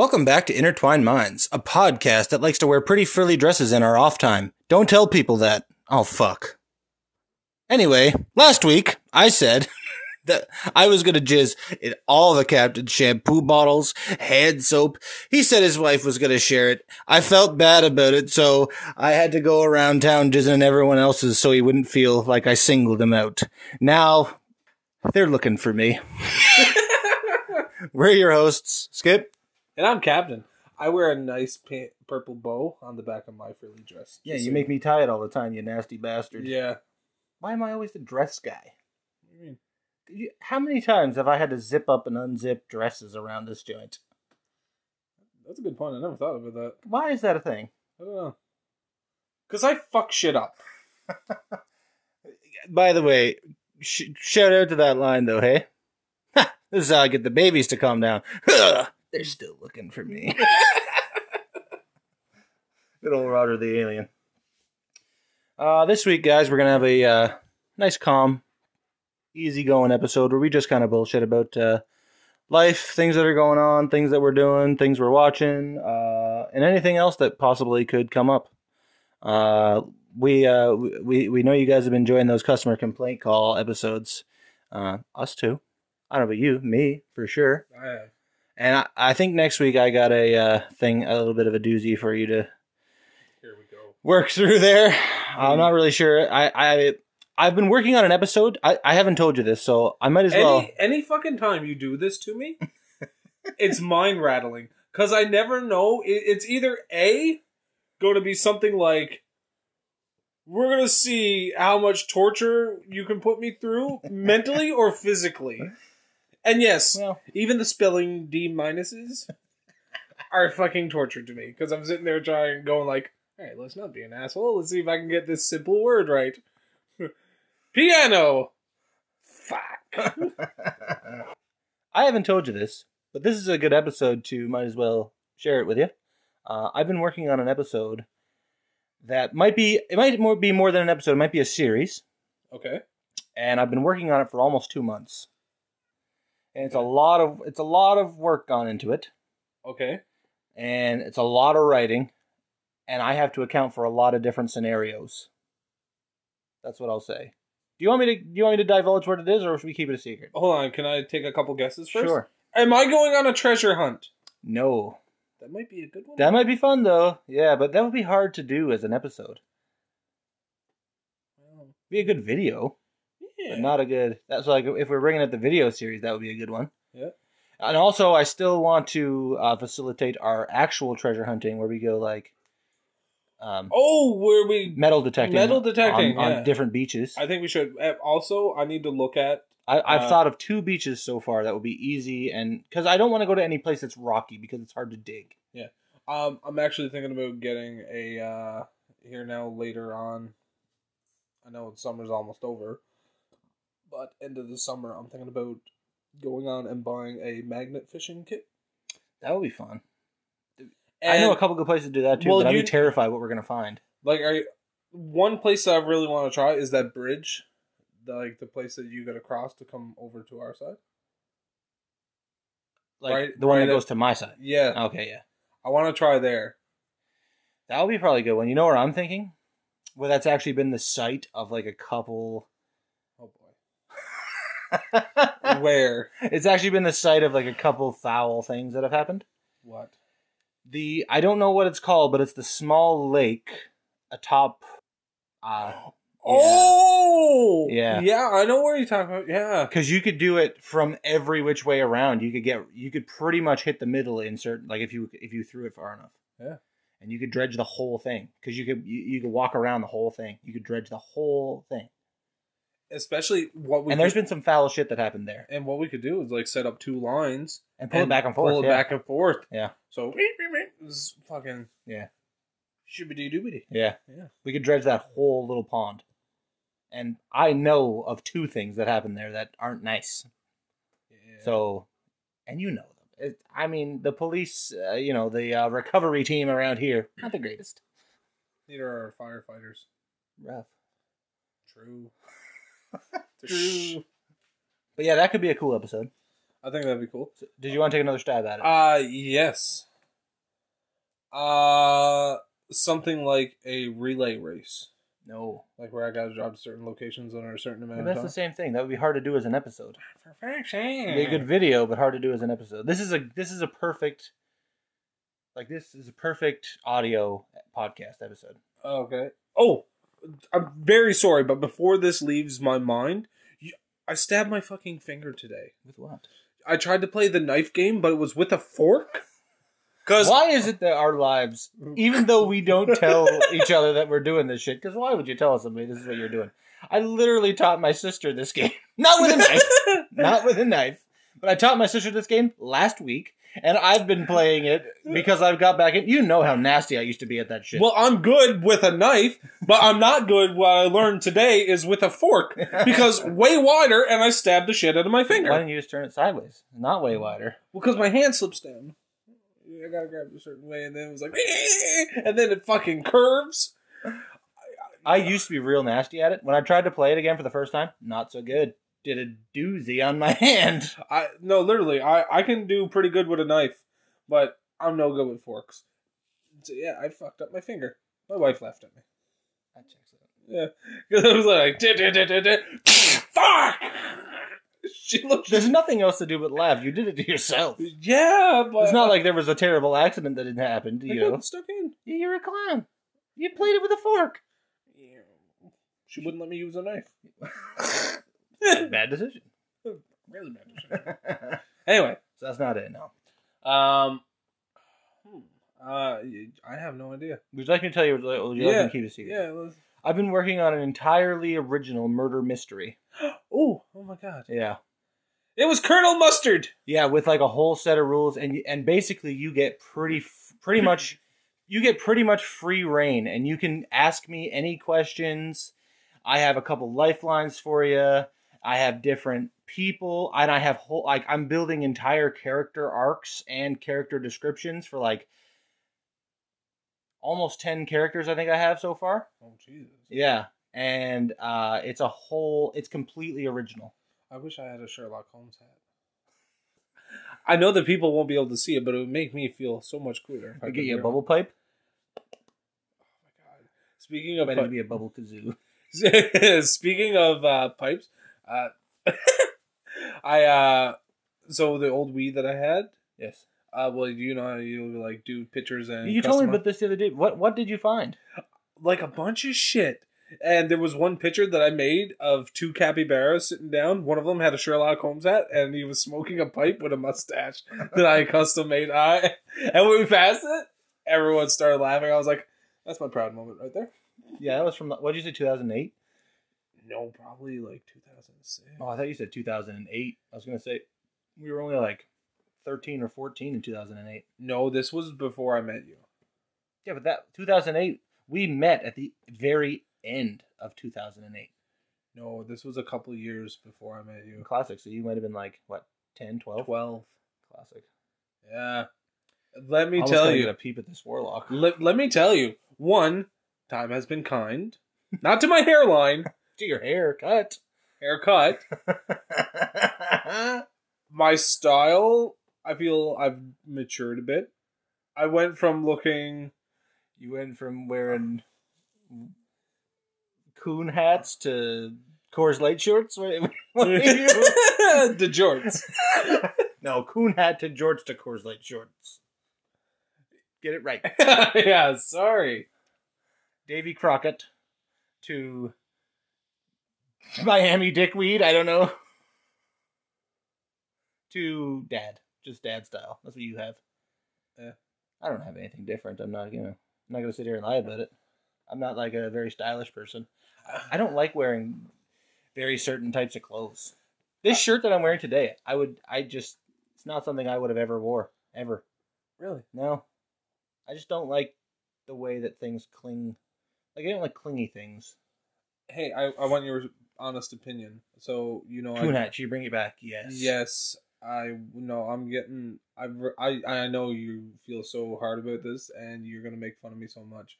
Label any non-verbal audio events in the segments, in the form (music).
Welcome back to Intertwined Minds, a podcast that likes to wear pretty frilly dresses in our off time. Don't tell people that. Oh, fuck. Anyway, last week I said (laughs) that I was gonna jizz in all the captain's shampoo bottles, hand soap. He said his wife was gonna share it. I felt bad about it, so I had to go around town jizzing in everyone else's so he wouldn't feel like I singled him out. Now, they're looking for me. (laughs) We're your hosts, Skip. And I'm captain. I wear a nice pa- purple bow on the back of my frilly dress. Yeah, you make me tie it all the time, you nasty bastard. Yeah. Why am I always the dress guy? What do you mean? You- How many times have I had to zip up and unzip dresses around this joint? That's a good point. I never thought about that. Why is that a thing? I don't know. Because I fuck shit up. (laughs) By the way, sh- shout out to that line though, hey? (laughs) This is how I get the babies to calm down. (laughs) They're still looking for me. (laughs) Good old Roger the alien. Uh, this week, guys, we're gonna have a uh, nice, calm, easy-going episode where we just kind of bullshit about uh, life, things that are going on, things that we're doing, things we're watching, uh, and anything else that possibly could come up. Uh, we uh, we we know you guys have been enjoying those customer complaint call episodes. Uh, us too. I don't know about you, me for sure. I have. And I, I think next week I got a uh, thing, a little bit of a doozy for you to Here we go. work through there. I'm not really sure. I, I I've been working on an episode. I, I haven't told you this, so I might as Any, well. any fucking time you do this to me, it's mind rattling. Because I never know. It, it's either A, going to be something like, we're going to see how much torture you can put me through, mentally or physically. And yes, Well, even the spelling D minuses (laughs) are fucking torture to me because I'm sitting there trying, going like, "All right, let's not be an asshole. Let's see if I can get this simple word right." (laughs) Piano. Fuck. (laughs) I haven't told you this, but this is a good episode to might as well share it with you. Uh, I've been working on an episode that might be it might more be more than an episode. It might be a series. Okay. and I've been working on it for almost two months. And it's a lot of it's a lot of work gone into it, Okay. and it's a lot of writing, and I have to account for a lot of different scenarios. That's what I'll say. Do you want me to do you want me to divulge what it is, or should we keep it a secret? Hold on. Can I take a couple guesses first? Sure. Am I going on a treasure hunt? No, That might be a good one. that might be fun though. Yeah, but that would be hard to do as an episode. Be a good video, yeah. but not a good. That's like if we're bringing up the video series, that would be a good one. Yeah. And also, I still want to uh, facilitate our actual treasure hunting, where we go like um, Oh, where we? metal detecting, Metal detecting, on, yeah. on different beaches. I think we should. uh, Also, I need to look at. I, I've uh, thought of two beaches so far that would be easy, and because I don't want to go to any place that's rocky because it's hard to dig. Yeah, um, I'm actually thinking about getting a uh here now later on. I know summer's almost over, but end of the summer, I'm thinking about going on and buying a magnet fishing kit. That would be fun. And, I know a couple good places to do that too, Well, but I'd you- be terrified what we're gonna find. Like, I one place that I really want to try is that bridge, the, like the place that you got to cross to come over to our side. Like Right- the one right that at- goes to my side. Yeah, Okay, yeah, I want to try there. that would be probably a good one. You know where I'm thinking? Well, that's actually been the site of like a couple. Where? it's actually been the site of like a couple foul things that have happened. What? The I don't know what it's called, but it's the small lake atop. Uh, (gasps) Oh, Yeah. yeah. I know where you're talking about. Yeah, because you could do it from every which way around. You could get you could pretty much hit the middle in certain like if you if you threw it far enough. Yeah. And you could dredge the whole thing because you could you, you could walk around the whole thing. You could dredge the whole thing. Especially what we and there's could, been some foul shit that happened there. and what we could do is like set up two lines And pull it back and forth. pull it yeah. back and forth. Yeah. So it's fucking Yeah. shibbity doobity. Yeah. Yeah. We could dredge that whole little pond. And I know of two things that happened there that aren't nice. Yeah. So, and you know them. It, I mean, the police, uh, you know, the uh, recovery team around here, not the greatest. neither are our firefighters. Rough. True. True. But yeah, that could be a cool episode. I think that'd be cool. So, did you want to take another stab at it? Uh yes. Uh, something like a relay race, No. like where I got to drive to certain locations under a certain amount But of that's time. the same thing. That would be hard to do as an episode. Perfection. Be a good video, but hard to do as an episode. This is a this is a perfect like this is a perfect audio podcast episode. Okay. Oh, I'm very sorry, but before this leaves my mind, you, I stabbed my fucking finger today. With what? I tried to play the knife game, but it was with a fork. Because Why is it that our lives, even though we don't (laughs) tell each other that we're doing this shit, because why would you tell somebody this is what you're doing? I literally taught my sister this (laughs) game. Not with a knife. (laughs) Not with a knife. But I taught my sister this game last week, and I've been playing it because I've got back in. You know how nasty I used to be at that shit. Well, I'm good with a knife, but I'm not good. What I learned today is with a fork because (laughs) way wider, and I stabbed the shit out of my finger. why didn't you just turn it sideways? Not way wider. Well, because my hand slips down. I gotta grab it a certain way, and then it was like, eh, and then it fucking curves. I used to be real nasty at it. When I tried to play it again for the first time, not so good. Did a doozy on my (laughs) hand. I no, literally, I I can do pretty good with a knife, but I'm no good with forks. So yeah, I fucked up my finger. My wife laughed at me. That checks out. Yeah, (laughs) because I was like, "Dit, dit, dit, dit, dit." fuck. (laughs) She looked. There's nothing else to do but laugh. You did it to yourself. Yeah, but It's not like there was a terrible accident that didn't happen to I you. got stuck in. You're a clown. You played it with a fork. She wouldn't let me use a knife. Bad decision. really bad. so (laughs) Anyway, so that's not it. No. um, hmm, uh, I have no idea. Would you like me to tell you? Or you like Yeah, to keep a secret? Yeah. let's- I've been working on an entirely original murder mystery. (gasps) Oh, oh my god! Yeah. It was Colonel Mustard. Yeah, with like a whole set of rules, and and basically you get pretty pretty much you get pretty much free reign, and you can ask me any questions. I have a couple lifelines for you. I have different people, and I have whole like I'm building entire character arcs and character descriptions for like almost ten characters. I think I have so far. Oh Jesus! Yeah, and uh, it's a whole. It's completely original. I wish I had a Sherlock Holmes hat. I know that people won't be able to see it, but it would make me feel so much cooler. if I get you a wear bubble pipe. Oh my god! Speaking of Might pi- even be a bubble kazoo. (laughs) Speaking of uh, pipes, uh, (laughs) I uh, so the old weed that I had. Yes. Uh, well, you know how you like do pictures and You told me about this the other day. What what did you find? like a bunch of shit. And there was one picture that I made of two capybaras sitting down. One of them had a Sherlock Holmes hat, and he was smoking a pipe with a mustache (laughs) that I custom made. I and when we passed it, everyone started laughing. I was like, "That's my proud moment right there." Yeah, that was from what did you say? Two thousand eight. No, probably like 2006. Oh, I thought you said two thousand and eight. I was gonna say we were only like thirteen or fourteen in two thousand and eight. No, this was before I met you. Yeah, but that two thousand eight we met at the very end of two thousand and eight. No, this was a couple years before I met you. Classic. So you might have been like what 10, 12? Twelve. Classic. Yeah. Let me tell you. get a peep at this warlock. Let, let me tell you. One, time has been kind. Not to my hairline, to your haircut. haircut. (laughs) My style, I feel I've matured a bit. I went from looking. you went from wearing coon hats to Coors Light shorts. (laughs) What, what are you? (laughs) the jorts. no, coon hat to George to Coors Light shorts. Get it right. yeah, sorry. Davy Crockett to (laughs) Miami Dickweed. I don't know. To dad, just dad style. That's what you have. Yeah. I don't have anything different. I'm not, you know, I'm not gonna sit here and lie about it. I'm not like a very stylish person. I don't like wearing very certain types of clothes. This uh, shirt that I'm wearing today, I would, I just, it's not something I would have ever wore ever. Really? No, I just don't like the way that things cling. Like I don't like clingy things. Hey, I, I want your honest opinion. So you know, Coon I, hat, should you bring it back? Yes. Yes, I know. I'm getting. I I I know you feel so hard about this, and you're gonna make fun of me so much,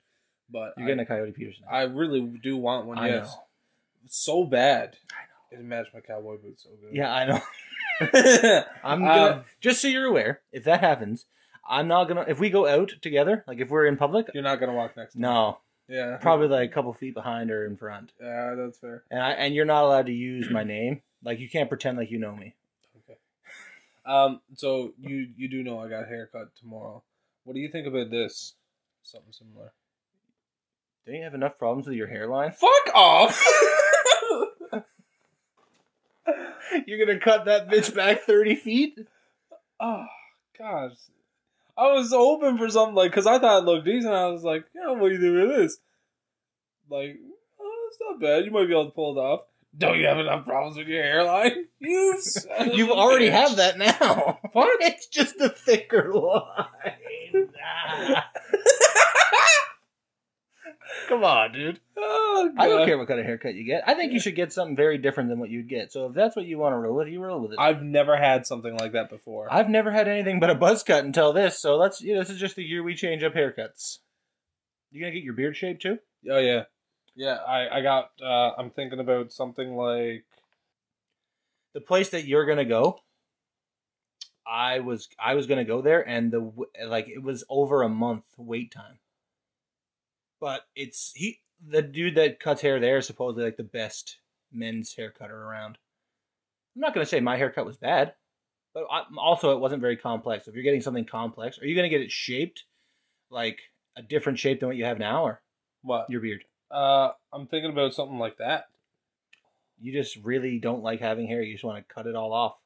but You're I, getting a Coyote Peterson. I really do want one. I yes, know. so bad. I It matched my cowboy boots so good. Yeah, I know. know. (laughs) I'm gonna, Um, just so you're aware, if that happens, I'm not gonna. If we go out together, like if we're in public, You're not gonna walk next. to me. no, Yeah. probably like a couple feet behind or in front. Yeah, that's fair. And I and you're not allowed to use my name. Like you can't pretend like you know me. Okay. Um. So you you do know I got a haircut tomorrow. What do you think about this? Something similar. Don't you have enough problems with your hairline? Fuck off. (laughs) You're gonna cut that bitch back thirty feet? oh gosh. I was hoping for something like because I thought it looked decent. I was like, yeah, what do you think of this? Like, oh, it's not bad. You might be able to pull it off. Don't you have enough problems with your hairline? (laughs) You. son of You already bitch. have that now. What? (laughs) It's just a thicker line. Come on, dude. Oh, I don't care what kind of haircut you get. I think you should get something very different than what you'd get. So if that's what you want to roll with, you roll with it. I've never had something like that before. I've never had anything but a buzz cut until this, so let's you know, this is just the year we change up haircuts. You gonna get your beard shaved too? Oh yeah, yeah. I I got. Uh, I'm thinking about something like. The place that you're gonna go, I was I was gonna go there, and the like it was over a month wait time. But it's he the dude that cuts hair there is supposedly like the best men's haircutter around. I'm not gonna say my haircut was bad, but I, also it wasn't very complex. If you're getting something complex, are you gonna get it shaped like a different shape than what you have now, or What? your beard? Uh, I'm thinking about something like that. You just really don't like having hair. You just want to cut it all off.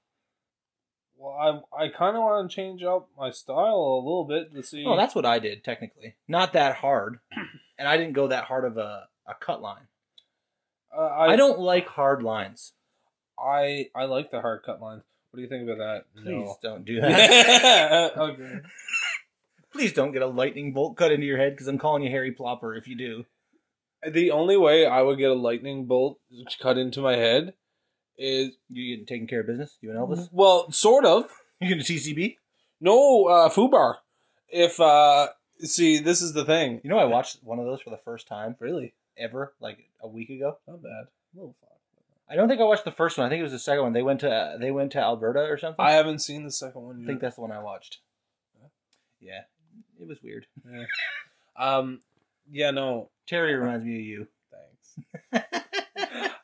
Well, I I kind of want to change up my style a little bit to see. Oh, that's what I did technically. Not that hard, (clears throat) and I didn't go that hard of a, a cut line. Uh, I, I don't like hard lines. I I like the hard cut lines. What do you think about that? Please don't do (laughs) that. Okay. (laughs) Please don't get a lightning bolt cut into your head because I'm calling you Harry Plopper if you do. The only way I would get a lightning bolt cut into my head is You getting taking care of business? You and Elvis? well, sort of. You going to TCB? No, uh, Fubar. If uh, see, this is the thing. You know, I watched one of those for the first time Really, ever, like a week ago. not bad. A little. I don't think I watched the first one. I think it was the second one. They went to they went to Alberta or something. I haven't seen the second one I yet. think that's the one I watched. Yeah, it was weird. (laughs) Yeah. Um. Yeah. No. Terry reminds me of you. Thanks. (laughs)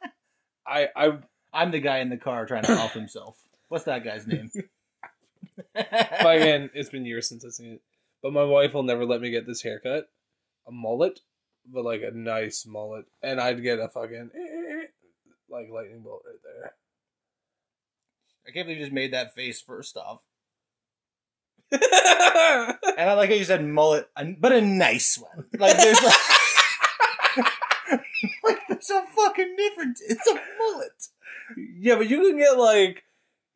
I. I. I'm the guy in the car trying to help himself. What's that guy's name? (laughs) Again, it's been years since I've seen it, but my wife will never let me get this haircut, a mullet, but like a nice mullet, and I'd get a fucking (laughs) like lightning bolt right there. I can't believe you just made that face first off. (laughs) And I like how you said mullet, but a nice one. Like there's like, (laughs) like there's a fucking difference. It's a mullet. yeah, but you can get like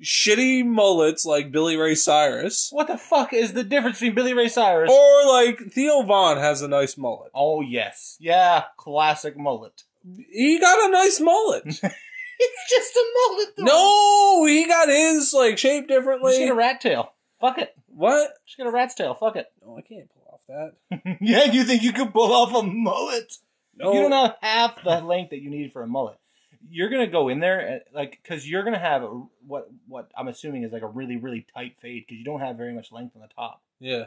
shitty mullets like Billy Ray Cyrus, What the fuck is the difference between Billy Ray Cyrus? or like Theo Von has a nice mullet. oh yes, yeah, classic mullet. He got a nice mullet. (laughs) It's just a mullet. Though. no, he got his like shaped just differently. get a rat tail. Fuck it. what? Just get a rat's tail. Fuck it. No, I can't pull off that. (laughs) yeah, you think you could pull off a mullet? No, You don't have half the length that you need for a mullet. You're gonna go in there, and, like, because you're gonna have a, what what I'm assuming is like a really really tight fade because you don't have very much length on the top. Yeah,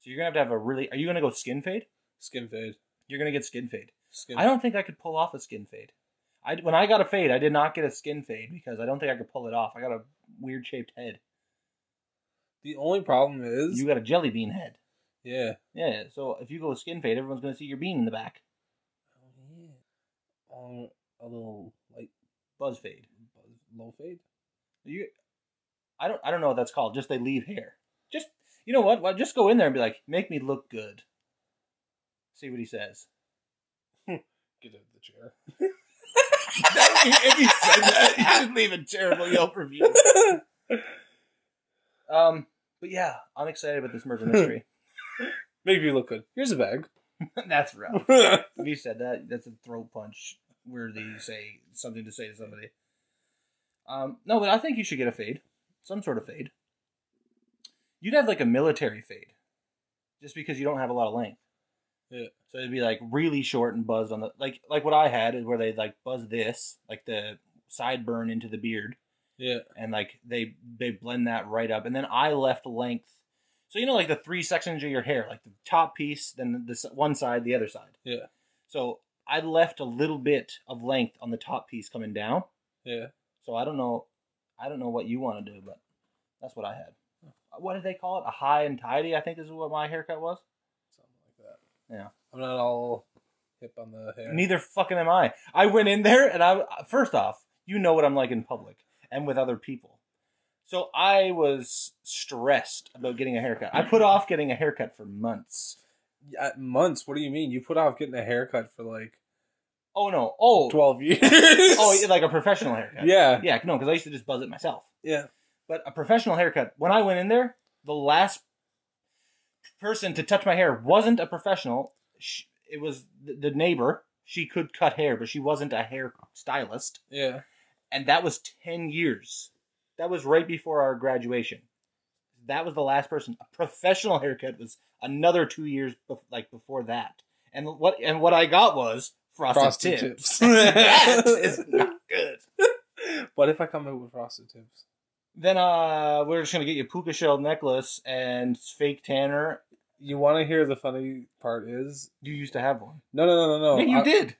So you're gonna have to have a really. Are you gonna go skin fade? skin fade. You're gonna get skin fade. Skin. I don't think I could pull off a skin fade. I when I got a fade, I did not get a skin fade because I don't think I could pull it off. I got a weird shaped head. The only problem is, You got a jelly bean head. yeah. Yeah. So if you go skin fade, everyone's gonna see your bean in the back. Oh yeah. Um, a little Buzz fade. buzz, low fade. You, I don't, I don't know what that's called. Just they leave hair. Just you know what? Well, just go in there and be like, make me look good. See what he says. Get out of the chair. (laughs) if he said that, you should leave a terrible Yelp review. (laughs) Um, but yeah, I'm excited about this murder mystery. (laughs) Make you look good. Here's a bag. that's rough. If you said that, that's a throat punch where they say something to say to somebody. Um, no, but I think you should get a fade, some sort of fade. You'd have like a military fade, just because you don't have a lot of length. Yeah. So it'd be like really short and buzzed on the like like what I had is where they like buzz this like the sideburn into the beard yeah. and like they they blend that right up and then I left length. So you know, like the three sections of your hair, like the top piece, then the s- one side, the other side. Yeah. So I left a little bit of length on the top piece coming down. Yeah. So I don't know, I don't know what you want to do, but that's what I had. What did they call it? A high and tidy, I think is what my haircut was. Something like that. Yeah. I'm not all hip on the hair. Neither fucking am I. I went in there and I first off, you know what I'm like in public and with other people. So I was stressed about getting a haircut. I put off getting a haircut for months. Yeah, months. What do you mean? You put off getting a haircut for like Oh no. Oh. 12 years. Oh, like a professional haircut. yeah. Yeah, no, because I used to just buzz it myself. Yeah. But a professional haircut, when I went in there, the last person to touch my hair wasn't a professional. Sh it was the, the neighbor. She could cut hair, but she wasn't a hair stylist. Yeah. And that was 10 years. That was right before our graduation. That was the last person. A professional haircut was another two years bef- like before that. And what and what I got was frosted, Frosted tips. tips. that (laughs) is not good. (laughs) What if I come in with frosted tips? Then uh, we're just gonna get you a puka shell necklace and fake tanner. You want to hear the funny part is? You used to have one. No, no, no, no, no. yeah, you I- did.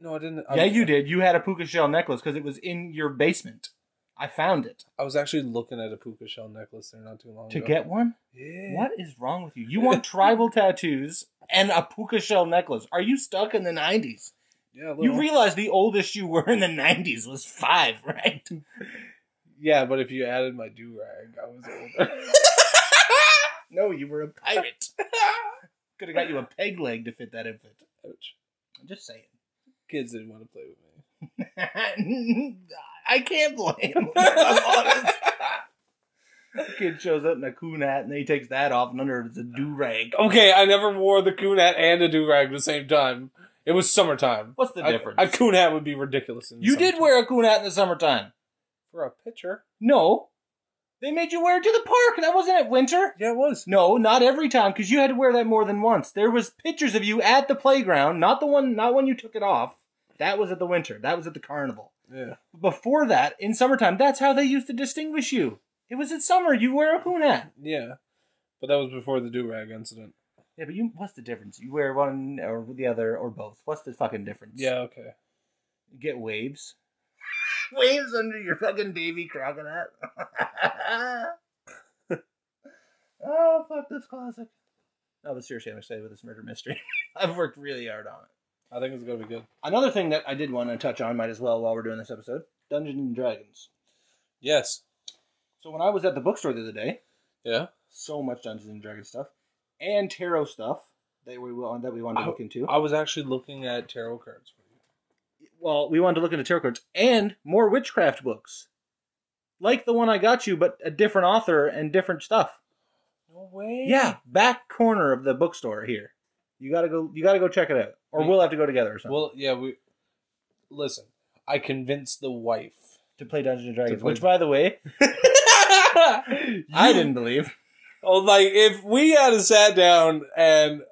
No, I didn't. yeah, you did. You had a puka shell necklace because it was in your basement. I found it. I was actually looking at a puka shell necklace there not too long ago. To ago. get one? Yeah. What is wrong with you? You want (laughs) tribal tattoos and a puka shell necklace? Are you stuck in the nineties? Yeah. You realize the oldest you were in the nineties was five, right? (laughs) yeah, but if you added my do rag, I was older. (laughs) no, you were a pirate. Could have got you a peg leg to fit that outfit. Ouch. I'm just saying. Kids didn't want to play with me. I can't blame (laughs) him. I'm honest. Kid shows up in a coon hat and then he takes that off and under it's a do rag. Okay, I never wore the coon hat and a do rag at the same time. It was summertime. What's the A- difference? A, coon hat would be ridiculous. In the you did wear a coon hat in the summertime. for a picture. No. They made you wear it to the park. That wasn't at winter. Yeah, it was. No, not every time, because you had to wear that more than once. There was pictures of you at the playground, not the one, not when you took it off. That was at the winter. That was at the carnival. Yeah. Before that, in summertime, that's how they used to distinguish you. It was in summer. You wear a coon hat. Yeah. But that was before the do rag incident. Yeah, but you. What's the difference? You wear one or the other or both. What's the fucking difference? Yeah, okay. You get waves. waves under your fucking Davy Crockett hat. (laughs) oh fuck this classic. No, but seriously, I'm excited with this murder mystery. (laughs) I've worked really hard on it. I think it's gonna be good. Another thing that I did want to touch on, might as well while we're doing this episode, Dungeons and Dragons. Yes. So when I was at the bookstore the other day, Yeah. so much Dungeons and Dragons stuff and tarot stuff that we that we wanted to look into. I was actually looking at tarot cards for you. well, we wanted to look into tarot cards and more witchcraft books, like the one I got you, but a different author and different stuff. No way. Yeah, back corner of the bookstore here. You gotta go. You gotta go check it out, or We- we'll have to go together or something Well, yeah, we listen. I convinced the wife. to play Dungeons and Dragons. play- Which, by the way, (laughs) I I didn't believe. Oh, like if we had a sat down and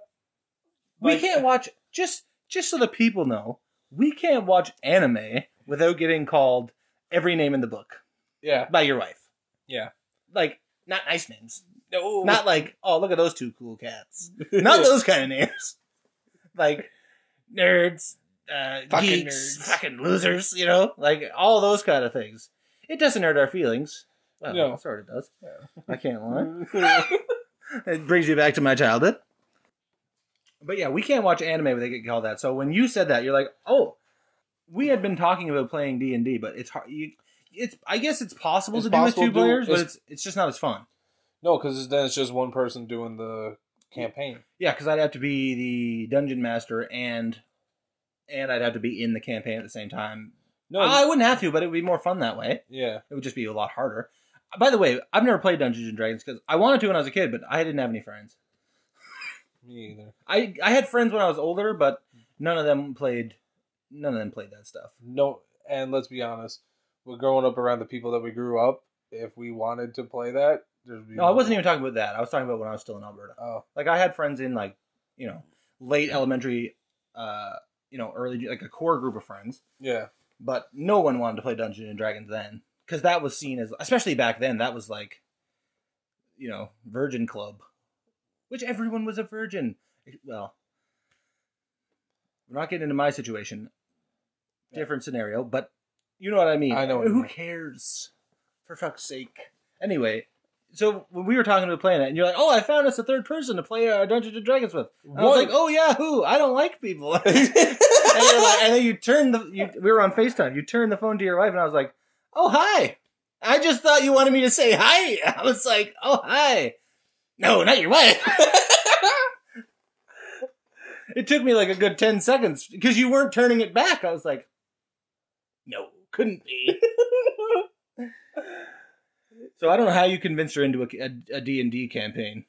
We can't watch just just so the people know. We can't watch anime without getting called every name in the book yeah, by your wife. yeah, Like not nice names. No, Not like, oh, look at those two cool cats. (laughs) Not those kind of names. (laughs) Like nerds, uh, Fucking geeks, nerds. fucking losers. You know, like all those kind of things. It doesn't hurt our feelings. Well, No. it sort of does. I can't lie. (laughs) It brings you back to my childhood. But yeah, we can't watch anime where they get called that. So when you said that, you're like, oh, we had been talking about playing D and D, but it's hard. You, it's I guess it's possible It's to do with two players, but it's it's just not as fun. No, because then it's just one person doing the campaign. Yeah, because I'd have to be the dungeon master and and I'd have to be in the campaign at the same time. No, I wouldn't have to, but it would be more fun that way. yeah, It would just be a lot harder. By the way, I've never played Dungeons and Dragons because I wanted to when I was a kid, but I didn't have any friends. (laughs) me either. I I had friends when I was older, but none of them played. None of them played that stuff. No, and let's be honest, we're growing up around the people that we grew up. If we wanted to play that, there'd be No, I wasn't even talking about that. I was talking about when I was still in Alberta. Oh, Like I had friends in like, you know, late elementary, uh, you know, early like a core group of friends, yeah, but no one wanted to play Dungeons and Dragons then because that was seen as, especially back then, that was like, you know, virgin club, which everyone was a virgin. Well, we're not getting into my situation. Yeah. Different scenario, but you know what I mean. I know what you Who cares? For fuck's sake. Anyway, so when we were talking to playing it, and you're like, "Oh, I found us a third person to play uh, Dungeons and Dragons with." And I was like, "Oh yeah, who? I don't like people." (laughs) and, like, (laughs) and then you turned the. You, we were on Facetime. You turned the phone to your wife, and I was like, "Oh hi." I just thought you wanted me to say hi. (laughs) I was like, "Oh hi." No, not your wife. it took me like a good ten seconds because you weren't turning it back. I was like, "No, couldn't be." So I don't know how you convinced her into a D and D campaign.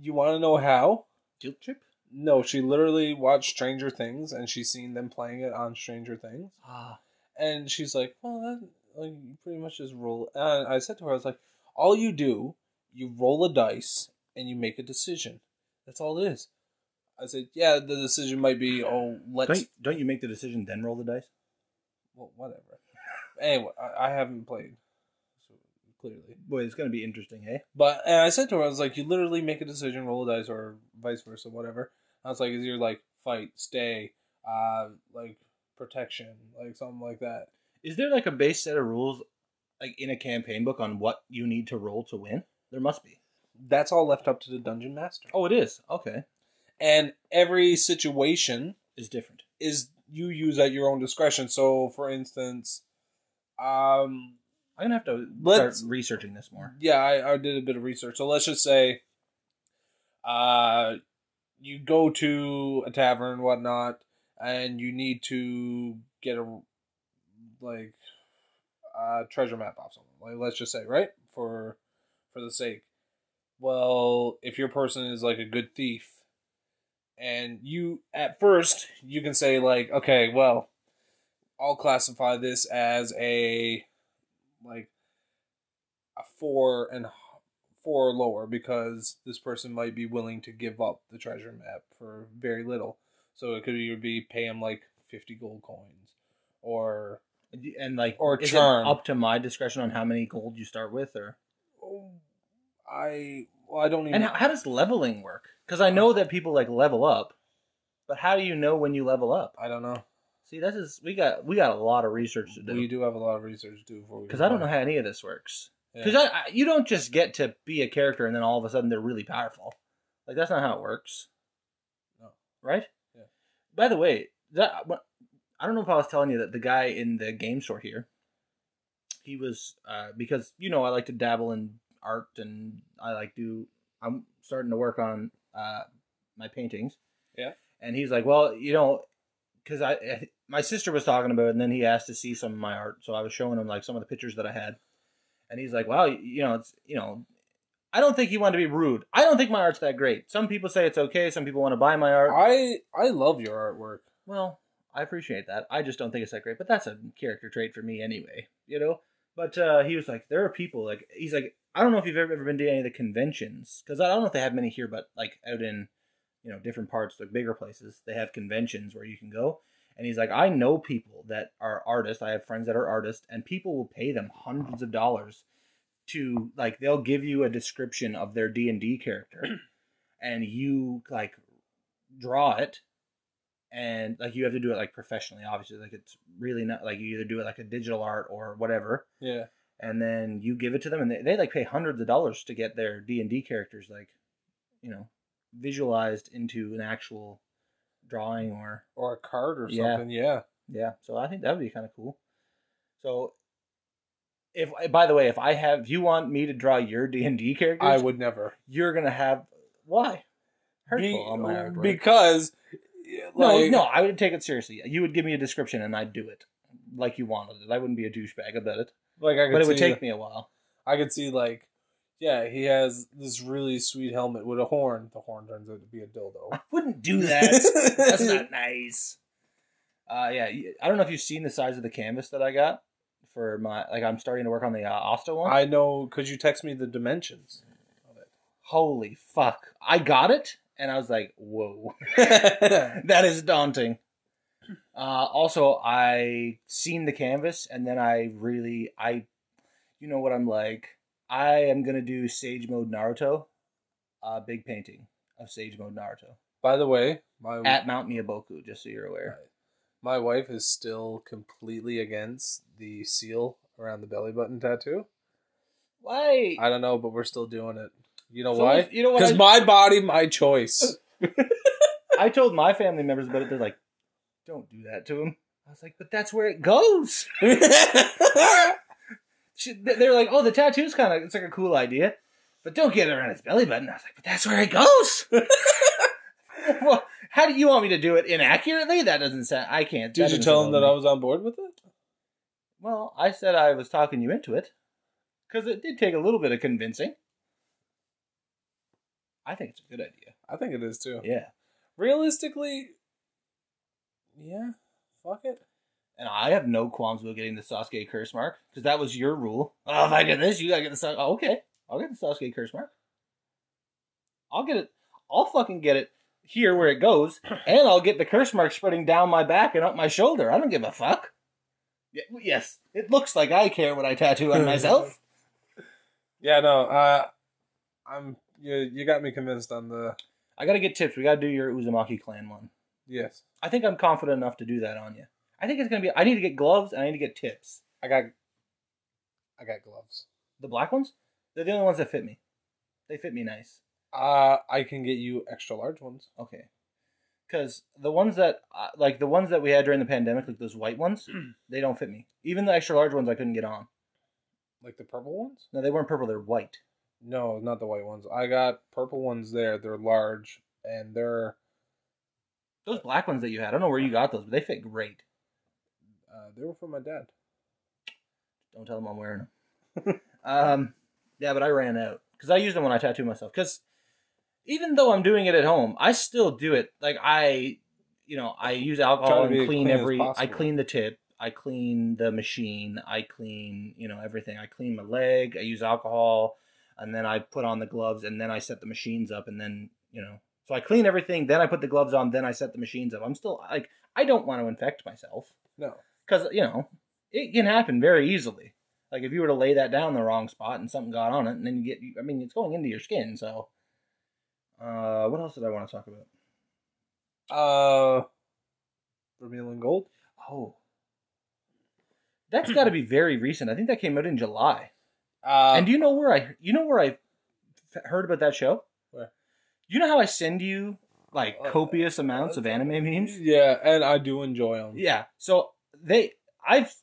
you want to know how? Guilt trip. No, she literally watched Stranger Things and she's seen them playing it on Stranger Things. Ah, And she's like, well, that, like, you pretty much just roll. And I said to her, I was like, all you do, you roll a dice and you make a decision. That's all it is. I said, yeah, the decision might be, oh, let's. don't don't you make the decision then roll the dice? Well, whatever. Anyway, I, I haven't played, clearly. Boy, it's gonna be interesting, hey? But and I said to her, I was like, you literally make a decision, roll a dice, or vice versa, whatever. I was like, is your like fight, stay, uh, like protection, like something like that. Is there like a base set of rules, like in a campaign book, on what you need to roll to win? There must be. That's all left up to the dungeon master. Oh, it is. Okay, And every situation is different. is you use at your own discretion. So, for instance, um, I'm gonna have to Let's- start researching this more. yeah, I, I did a bit of research. So let's just say, uh, you go to a tavern, whatnot, and you need to get a like a treasure map off someone. Like let's just say, right for for the sake. Well, if your person is like a good thief, and you at first you can say like, okay, well, I'll classify this as a like a four and four or lower because this person might be willing to give up the treasure map for very little. So it could either be pay him like fifty gold coins, or And like, Or is charm. it up to my discretion on how many gold you start with, or oh, I well I don't even and how, how does leveling work? Because I know that people like level up, but how do you know when you level up? I don't know. See, this is we got we got a lot of research to do. We do have a lot of research to do before we because I don't know how any of this works. Yeah. Because I, I, you don't just get to be a character and then all of a sudden they're really powerful. Like that's not how it works. No. Right? Yeah. By the way, that I don't know if I was telling you that the guy in the game store here, he was uh, because you know I like to dabble in art and I like do. I'm starting to work on uh, my paintings. Yeah. And he's like, well, you know, because I I- my sister was talking about it, and then he asked to see some of my art, so I was showing him like some of the pictures that I had, and he's like, "Wow, you know, it's you know." I don't think he wanted to be rude. I don't think my art's that great. Some people say it's okay. Some people want to buy my art. I I love your artwork. Well, I appreciate that. I just don't think it's that great. But that's a character trait for me anyway, you know? But uh, he was like, there are people, like, he's like, I don't know if you've ever, ever been to any of the conventions, because I don't know if they have many here, but like out in, you know, different parts, like bigger places, they have conventions where you can go. And he's like, I know people that are artists. I have friends that are artists, and people will pay them hundreds of dollars to like they'll give you a description of their D and D character, (clears throat) and you like draw it, and like you have to do it like professionally. Obviously, like it's really not like you either do it like a digital art or whatever, Yeah. and then you give it to them, and they, they like pay hundreds of dollars to get their D and D characters like, you know, visualized into an actual drawing or Or a card or Yeah. something. Yeah. yeah, so I think that would be kind of cool. So, if eh, by the way, if I have, if you want me to draw your D and D characters, I would never. You're gonna have why hurtful Be- on my oh, artwork. because no, like, no, I would take it seriously. You would give me a description and I'd do it like you wanted it. I wouldn't be a douchebag about it, like I could but it would take me a while. I could see like, yeah, he has this really sweet helmet with a horn. The horn turns out to be a dildo. I wouldn't do (laughs) that. That's not nice. Uh, yeah, I don't know if you've seen the size of the canvas that I got for my like. I'm starting to work on the uh, Asta one. I know because you text me the dimensions of Holy fuck! I got it, and I was like, "Whoa, (laughs) (laughs) that is daunting." Uh, also, I seen the canvas, and then I really, I, you know what I'm like. I am gonna do Sage Mode Naruto, uh, big painting of Sage Mode Naruto By the way, my at Mount Myoboku, just so you're aware. my wife is still completely against the seal around the belly button tattoo. Why? I don't know, but we're still doing it. You know So, why? You know what? Because I, my body, my choice. (laughs) (laughs) I told my family members about it. They're like, "Don't do that to him." I was like, "But that's where it goes." (laughs) She- They're like, "Oh, the tattoo's kind of it's like a cool idea, but don't get it around his belly button." I was like, "But that's where it goes." (laughs) well, how do you want me to do it inaccurately? That doesn't sound. I can't. Did you tell him that I was on board with it? Well, I said I was talking you into it because it did take a little bit of convincing. I think it's a good idea. I think it is too. Yeah, Realistically, yeah, fuck it. And I have no qualms about getting the Sasuke curse mark because that was your rule. Oh, if I get this, you gotta get the Sasuke. Oh, okay, I'll get the Sasuke curse mark. I'll get it. I'll fucking get it here where it goes, (clears throat) and I'll get the curse mark spreading down my back and up my shoulder. I don't give a fuck. Yeah, yes, it looks like I care what I tattoo on myself. (laughs) Yeah, no, uh, I'm you. You got me convinced on the I gotta get tips. We gotta do your Uzumaki clan one. yes. I think I'm confident enough to do that on you. I think it's gonna be. I need to get gloves and I need to get tips. I got, I got gloves. The black ones, they're the only ones that fit me. They fit me nice. Uh, I can get you extra large ones. Okay. Because the ones that, uh, like the ones that we had during the pandemic, like those white ones, (clears throat) they don't fit me. Even the extra large ones, I couldn't get on. Like the purple ones? No, they weren't purple. They're white. No, not the white ones. I got purple ones there. They're large and they're Those black ones that you had, I don't know where you got those, but they fit great. Uh, they were from my dad. Don't tell them I'm wearing them. (laughs) um, yeah, but I ran out because I use them when I tattoo myself. Because even though I'm doing it at home, I still do it. Like I, you know, I use alcohol and clean clean every. I clean the tip. I clean the machine. I clean, you know, everything. I clean my leg. I use alcohol, and then I put on the gloves, and then I set the machines up, and then you know. So I clean everything, then I put the gloves on, then I set the machines up. I'm still like I don't want to infect myself No. Because you know it can happen very easily. Like if you were to lay that down in the wrong spot and something got on it, and then you get, I mean, it's going into your skin. So, uh, what else did I want to talk about? Uh, Vermeil in Gold. Oh, that's got to be very recent. I think that came out in July. Uh, and do you know where I, you know where I heard about that show? Where? You know how I send you like Uh, copious amounts of anime memes? yeah, and I do enjoy them. Yeah. So they, I've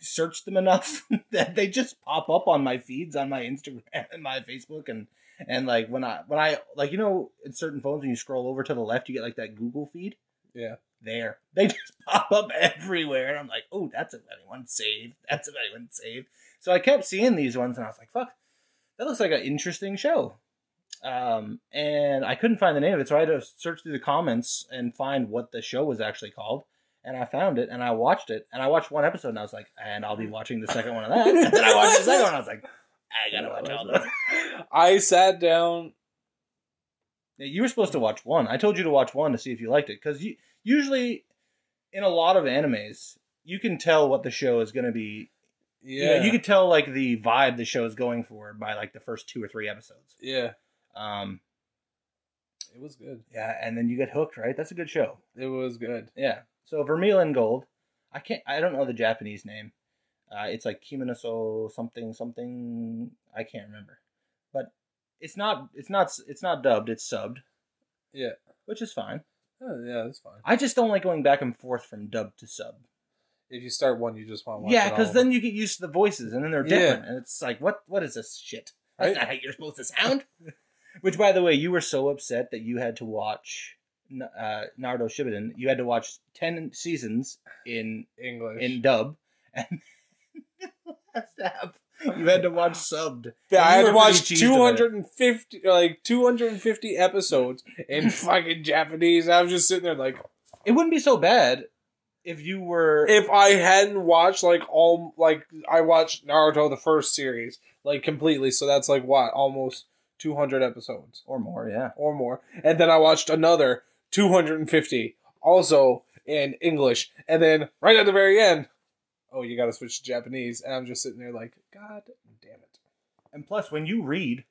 searched them enough (laughs) that they just pop up on my feeds on my Instagram and my Facebook and and like when I when I like you know in certain phones when you scroll over to the left you get like that Google feed. Yeah. There, (laughs) they just pop up everywhere, and I'm like, oh, that's if anyone saved. That's if anyone saved. So I kept seeing these ones, and I was like, fuck, that looks like an interesting show. Um, and I couldn't find the name of it, so I had to search through the comments and find what the show was actually called. And I found it, and I watched it, and I watched one episode, and I was like, and I'll be watching the second one of that. And then I watched the second one, and I was like, I gotta watch all those. (laughs) I sat down. Yeah, You were supposed to watch one. I told you to watch one to see if you liked it, because you, usually in a lot of animes, you can tell what the show is going to be. You, Yeah, know, you can tell like the vibe the show is going for by like the first two or three episodes. yeah, Um, it was good. yeah, and then you get hooked, right? That's a good show. It was good. Yeah. So Vermeil in Gold. I can't. I don't know the Japanese name. Uh, it's like Kiminoso something something. I can't remember, but it's not. It's not. It's not dubbed. It's subbed, Yeah, which is fine. oh, yeah, that's fine. I just don't like going back and forth from dub to sub. If you start one, you just want to watch yeah, because then you get used to the voices, and then they're Yeah. different, and it's like, what? What is this shit? That's Right. not how you're supposed to sound. (laughs) Which, by the way, you were so upset that you had to watch uh, Naruto Shippuden. You had to watch ten seasons in English. in dub, (laughs) and last half you had to watch subbed. yeah, I had to watch cheesed about it. 250, like 250 episodes in (laughs) fucking Japanese. I was just sitting there like, It wouldn't be so bad if you were. if I hadn't watched like all, like I watched Naruto the first series like completely, so that's like what almost 200 episodes or more, yeah. or more, and then I watched another 250 also in English, and then right at the very end, oh, you got to switch to Japanese, and I'm just sitting there like, God damn it. And plus, when you read,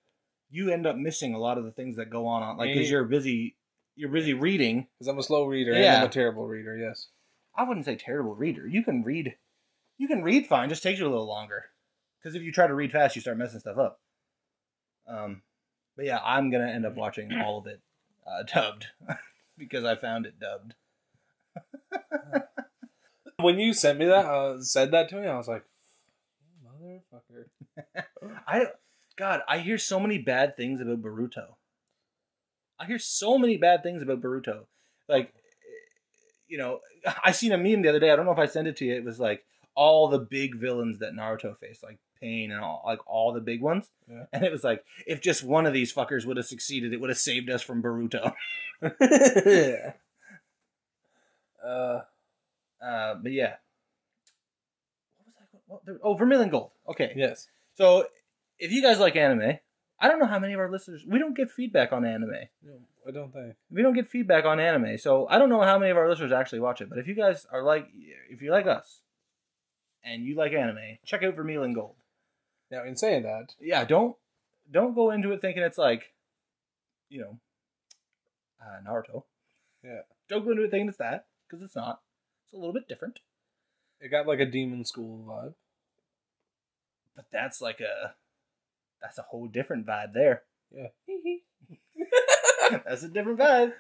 you end up missing a lot of the things that go on, on like because you're busy, you're busy reading. Because I'm a slow reader Yeah. and I'm a terrible reader. Yes. I wouldn't say terrible reader. You can read, you can read fine. Just takes you a little longer. Because if you try to read fast, you start messing stuff up. Um, but yeah, I'm gonna end up watching all of it uh, dubbed (laughs) because I found it dubbed. (laughs) When you sent me that, uh, said that to me, I was like, motherfucker. (laughs) I, God, I hear so many bad things about Boruto. I hear so many bad things about Boruto. Like, you know, (laughs) I seen a meme the other day. I don't know if I sent it to you. It was like all the big villains that Naruto faced, like Pain and all, like all the big ones. Yeah. And it was like, if just one of these fuckers would have succeeded, it would have saved us from Boruto. (laughs) yeah. Uh, Uh, but yeah. What was that? Oh, Vermeil in Gold. Okay. yes. So if you guys like anime, I don't know how many of our listeners we don't get feedback on anime. No, I don't think. We don't get feedback on anime, so I don't know how many of our listeners actually watch it. But if you guys are like, if you like us, and you like anime, check out Vermeil in Gold. Now, in saying that, Yeah, don't don't go into it thinking it's like, you know, uh, Naruto. Yeah. Don't go into it thinking it's that because it's not. It's a little bit different. it got like a demon school vibe. But that's like a that's a whole different vibe there. Yeah. (laughs) that's a different vibe.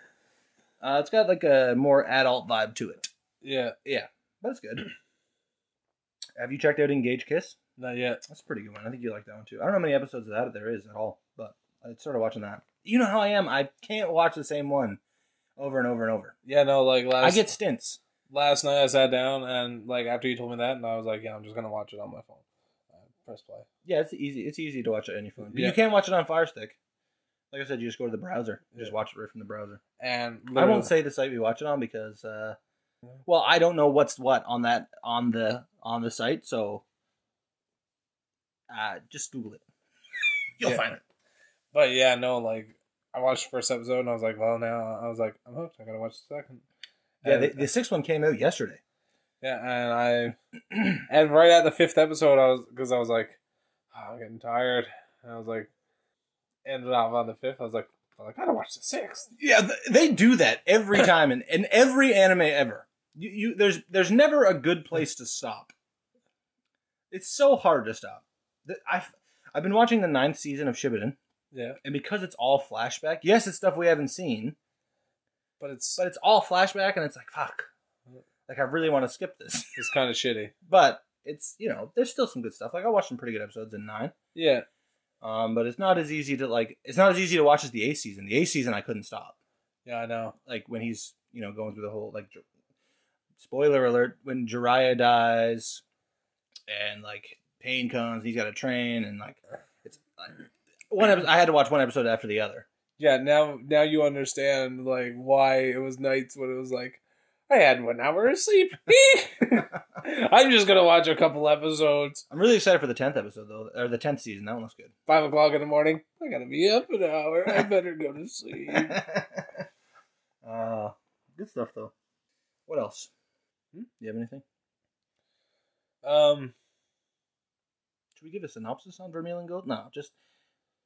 Uh, it's got like a more adult vibe to it. Yeah. Yeah, but it's good. (clears throat) Have you checked out Engage Kiss? Not yet. That's a pretty good one. I think you like that one too. I don't know how many episodes of that there is at all, but I started watching that. You know how I am. I can't watch the same one over and over and over. Yeah, no, like last I get stints. last night I sat down and like after you told me that and I was like, yeah, I'm just gonna watch it on my phone. Uh, press play. Yeah, it's easy. It's easy to watch it on your phone. But Yeah. you can watch it on Fire Stick. Like I said, you just go to the browser. Just watch it right from the browser. And I won't say the site we watch it on because, uh, Yeah. well, I don't know what's what on that on the on the site. So, uh, just Google it. (laughs) You'll Yeah. find it. But yeah, no, like I watched the first episode and I was like, well, now I was like, I'm hooked. I gotta watch the second. Yeah, And- the, the sixth one came out yesterday. yeah, and I (clears throat) and right at the fifth episode, I was because I was like, oh, I'm getting tired, and I was like, ended off on the fifth. I was like, well, I gotta watch the sixth. Yeah, th- they do that every (laughs) time in, in every anime ever. You, you there's there's never a good place to stop. It's so hard to stop. The- I've I've been watching the ninth season of Shippuden, Yeah, and because it's all flashback, yes, it's stuff we haven't seen, but it's but it's all flashback, and it's like fuck, like I really want to skip this, (laughs) it's kind of shitty. but it's you know there's still some good stuff. Like I watched some pretty good episodes in nine, Yeah, um, but it's not as easy to like it's not as easy to watch as the A season. The A season I couldn't stop. yeah, I know. like when he's you know going through the whole like spoiler alert when Jiraiya dies and like pain comes he's got to train and like it's like, one episode, I had to watch one episode after the other. Yeah, now now you understand like why it was nights when it was like I had one hour of sleep. (laughs) (laughs) I'm just gonna watch a couple episodes. I'm really excited for the tenth episode though, or the tenth season. That one looks good. Five o'clock in the morning. I gotta be up an hour. I better go to sleep. (laughs) uh, good stuff though. What else? Hmm? Do you have anything? Um, Should we give a synopsis on Vermeil in Gold? No, just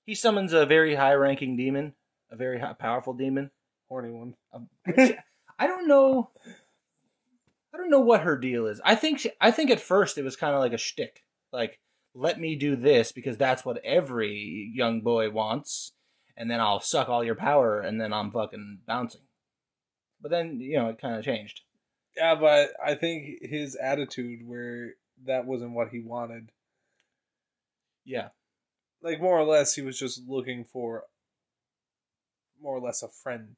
he summons a very high-ranking demon, a very high, powerful demon. horny one. Um, I don't know. I don't know what her deal is. I think she, I think at first it was kind of like a shtick, like let me do this because that's what every young boy wants, and then I'll suck all your power, and then I'm fucking bouncing. But then you know it kind of changed. Yeah, but I think his attitude where that wasn't what he wanted. Yeah, Like more or less, he was just looking for more or less a friend.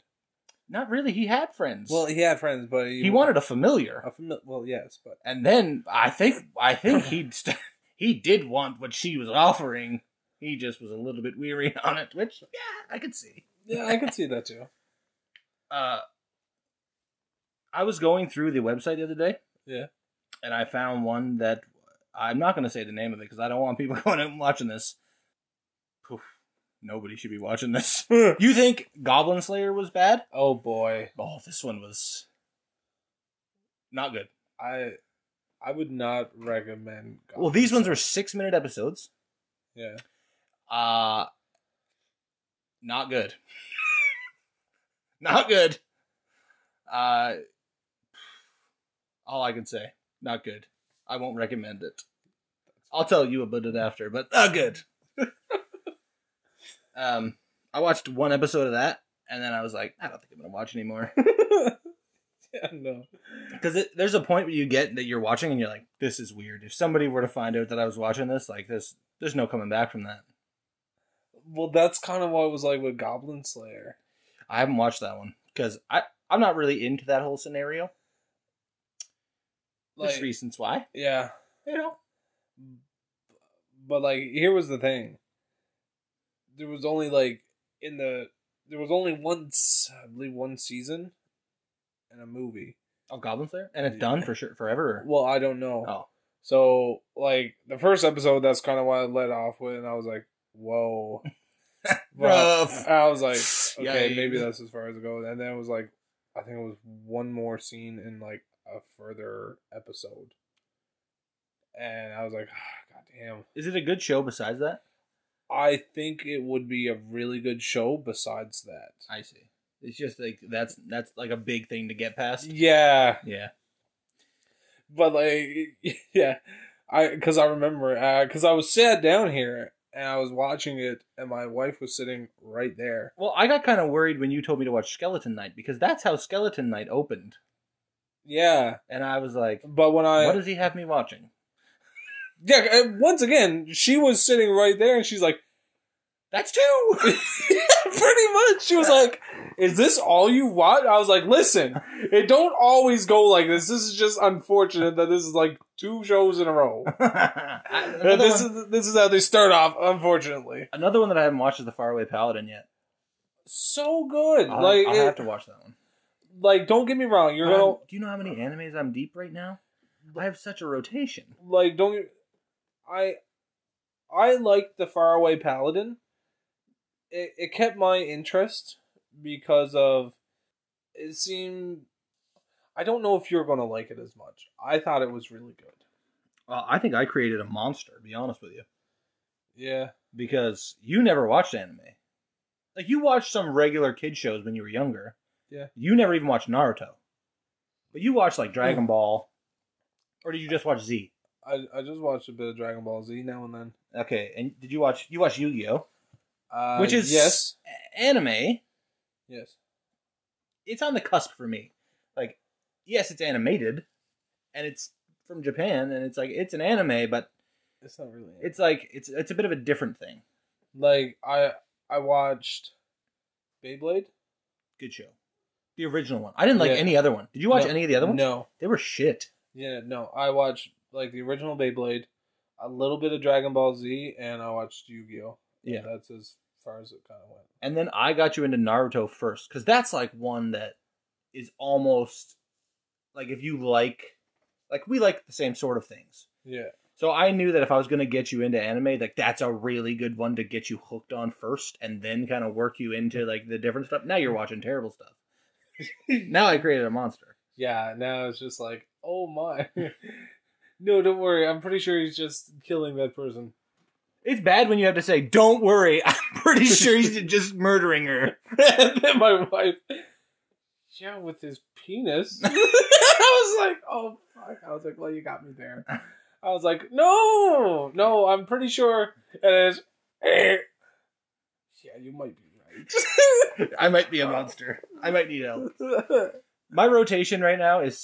not really. He had friends. Well, he had friends, but he, he wanted a familiar, a famil- Well, yes, but and then I think I think he (laughs) st- he did want what she was offering. He just was a little bit weary (laughs) on it, which yeah, I could see. yeah, I can see that too. (laughs) uh, I was going through the website the other day. Yeah. And I found one that I'm not going to say the name of it because I don't want people going out and watching this. Nobody should be watching this. (laughs) You think Goblin Slayer was bad? oh boy, Oh, this one was not good. I I would not recommend. Well, these ones are six minute episodes. yeah, Uh not good. (laughs) not good. Uh all I can say, not good. I won't recommend it. I'll tell you about it after, but not good. (laughs) um I watched one episode of that and then I was like, I don't think I'm going to watch anymore. (laughs) yeah, no. Because there's a point where you get that you're watching and you're like, this is weird. If somebody were to find out that I was watching this, like this, there's no coming back from that. Well, that's kind of what it was like with Goblin Slayer. I haven't watched that one because I I'm not really into that whole scenario. Like, There's reasons why, yeah, you know. but like, here was the thing. There was only like in the there was only one, I believe, one season and a movie. Oh, Goblin Slayer, and it's done for sure forever. Well, I don't know. Oh, So, like the first episode, that's kind of what I led off with, and I was like, "Whoa." (laughs) Rough. I was like, (sighs) okay, Yikes. maybe that's as far as it goes. And then it was like, I think it was one more scene in like a further episode. And I was like, ah, God damn. Is it a good show besides that? I think it would be a really good show besides that. I see. It's just like that's that's like a big thing to get past. Yeah. Yeah. But like, (laughs) yeah. I, cause I remember, uh, cause I was sat down here and I was watching it and my wife was sitting right there. Well, I got kind of worried when you told me to watch Skeleton Knight because that's how Skeleton Knight opened, Yeah. and I was like, But when I, "What does he have me watching?" Yeah, uh, once again, she was sitting right there and she's like, That's two. (laughs) pretty much. She was like, "Is this all you want?" I was like, "Listen, it don't always go like this. This is just unfortunate that this is like two shows in a row. (laughs) another, this one, is this is how they start off. Unfortunately, another one that I haven't watched is the Faraway Paladin yet. so good. I'll, like, I'll it- have to watch that one. like, don't get me wrong. You're Um, gonna do you know how many animes I'm deep right now? I have such a rotation. like don't. I I liked the Faraway Paladin. It it kept my interest because of it seemed. I don't know if you're gonna like it as much. I thought it was really good. Well, I think I created a monster. To be honest with you, Yeah. because you never watched anime. Like you watched some regular kid shows when you were younger. Yeah. You never even watched Naruto, but you watched like Dragon Ball, or did you just watch Z? I, I just watched a bit of Dragon Ball Z now and then. Okay, and did you watch you watch Yu Gi Oh, Uh, which is yes, anime. yes. It's on the cusp for me. Like, yes, it's animated, and it's from Japan, and it's like it's an anime, but It's not really. it's like it's it's a bit of a different thing. like I I watched Beyblade. Good show. The original one. I didn't like Yeah. any other one. Did you watch No, any of the other ones? No. They were shit. Yeah, no. I watched like the original Beyblade, a little bit of Dragon Ball Z, and I watched Yu Gi Oh. Yeah. that's as far as it kind of went. And then I got you into Naruto first because that's like one that is almost like if you like, like we like the same sort of things. Yeah. So I knew that if I was gonna get you into anime, like that's a really good one to get you hooked on first, and then kind of work you into like the different stuff. Now you're watching terrible stuff. (laughs) now I created a monster. Yeah. Now it's just like, oh my. (laughs) no, don't worry. I'm pretty sure he's just killing that person. It's bad when you have to say, "Don't worry, (laughs) I'm pretty sure he's (laughs) just murdering her." and (laughs) then my wife, yeah, with his penis. I was like, oh fuck. I was like, well, you got me there. I was like, no, no, I'm pretty sure it is. eh. Yeah, you might be right. I might be a monster. I might need help. My rotation right now is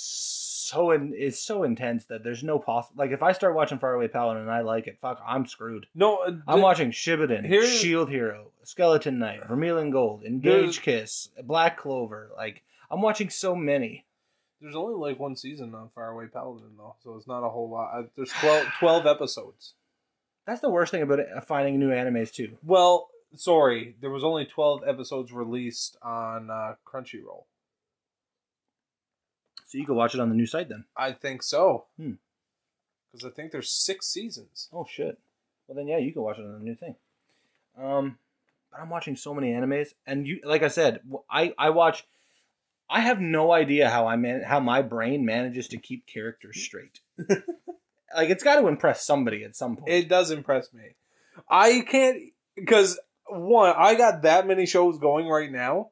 so in, is so intense that there's no possible. Like if I start watching Faraway Paladin and I like it, fuck, I'm screwed. no, uh, I'm watching Shippuden, Here's- Shield Hero, Skeleton Knight, Vermeil in Gold, Engage Kiss, Black Clover. Like I'm watching so many. There's only like one season on Faraway Paladin though, so it's not a whole lot. Uh, There's 12, (sighs) 12 episodes. That's the worst thing about it, finding new animes too. Well, sorry, there was only twelve episodes released on uh, Crunchyroll. So you can watch it on the new site then. I think so. Hmm. Because I think there's six seasons. Oh shit. Well then, yeah, you can watch it on the new thing. Um, but I'm watching so many animes, and you, like I said, I I watch. I have no idea how I man how my brain manages to keep characters straight. (laughs) like it's got to impress somebody at some point. It does impress me. I can't. because one, I got that many shows going right now.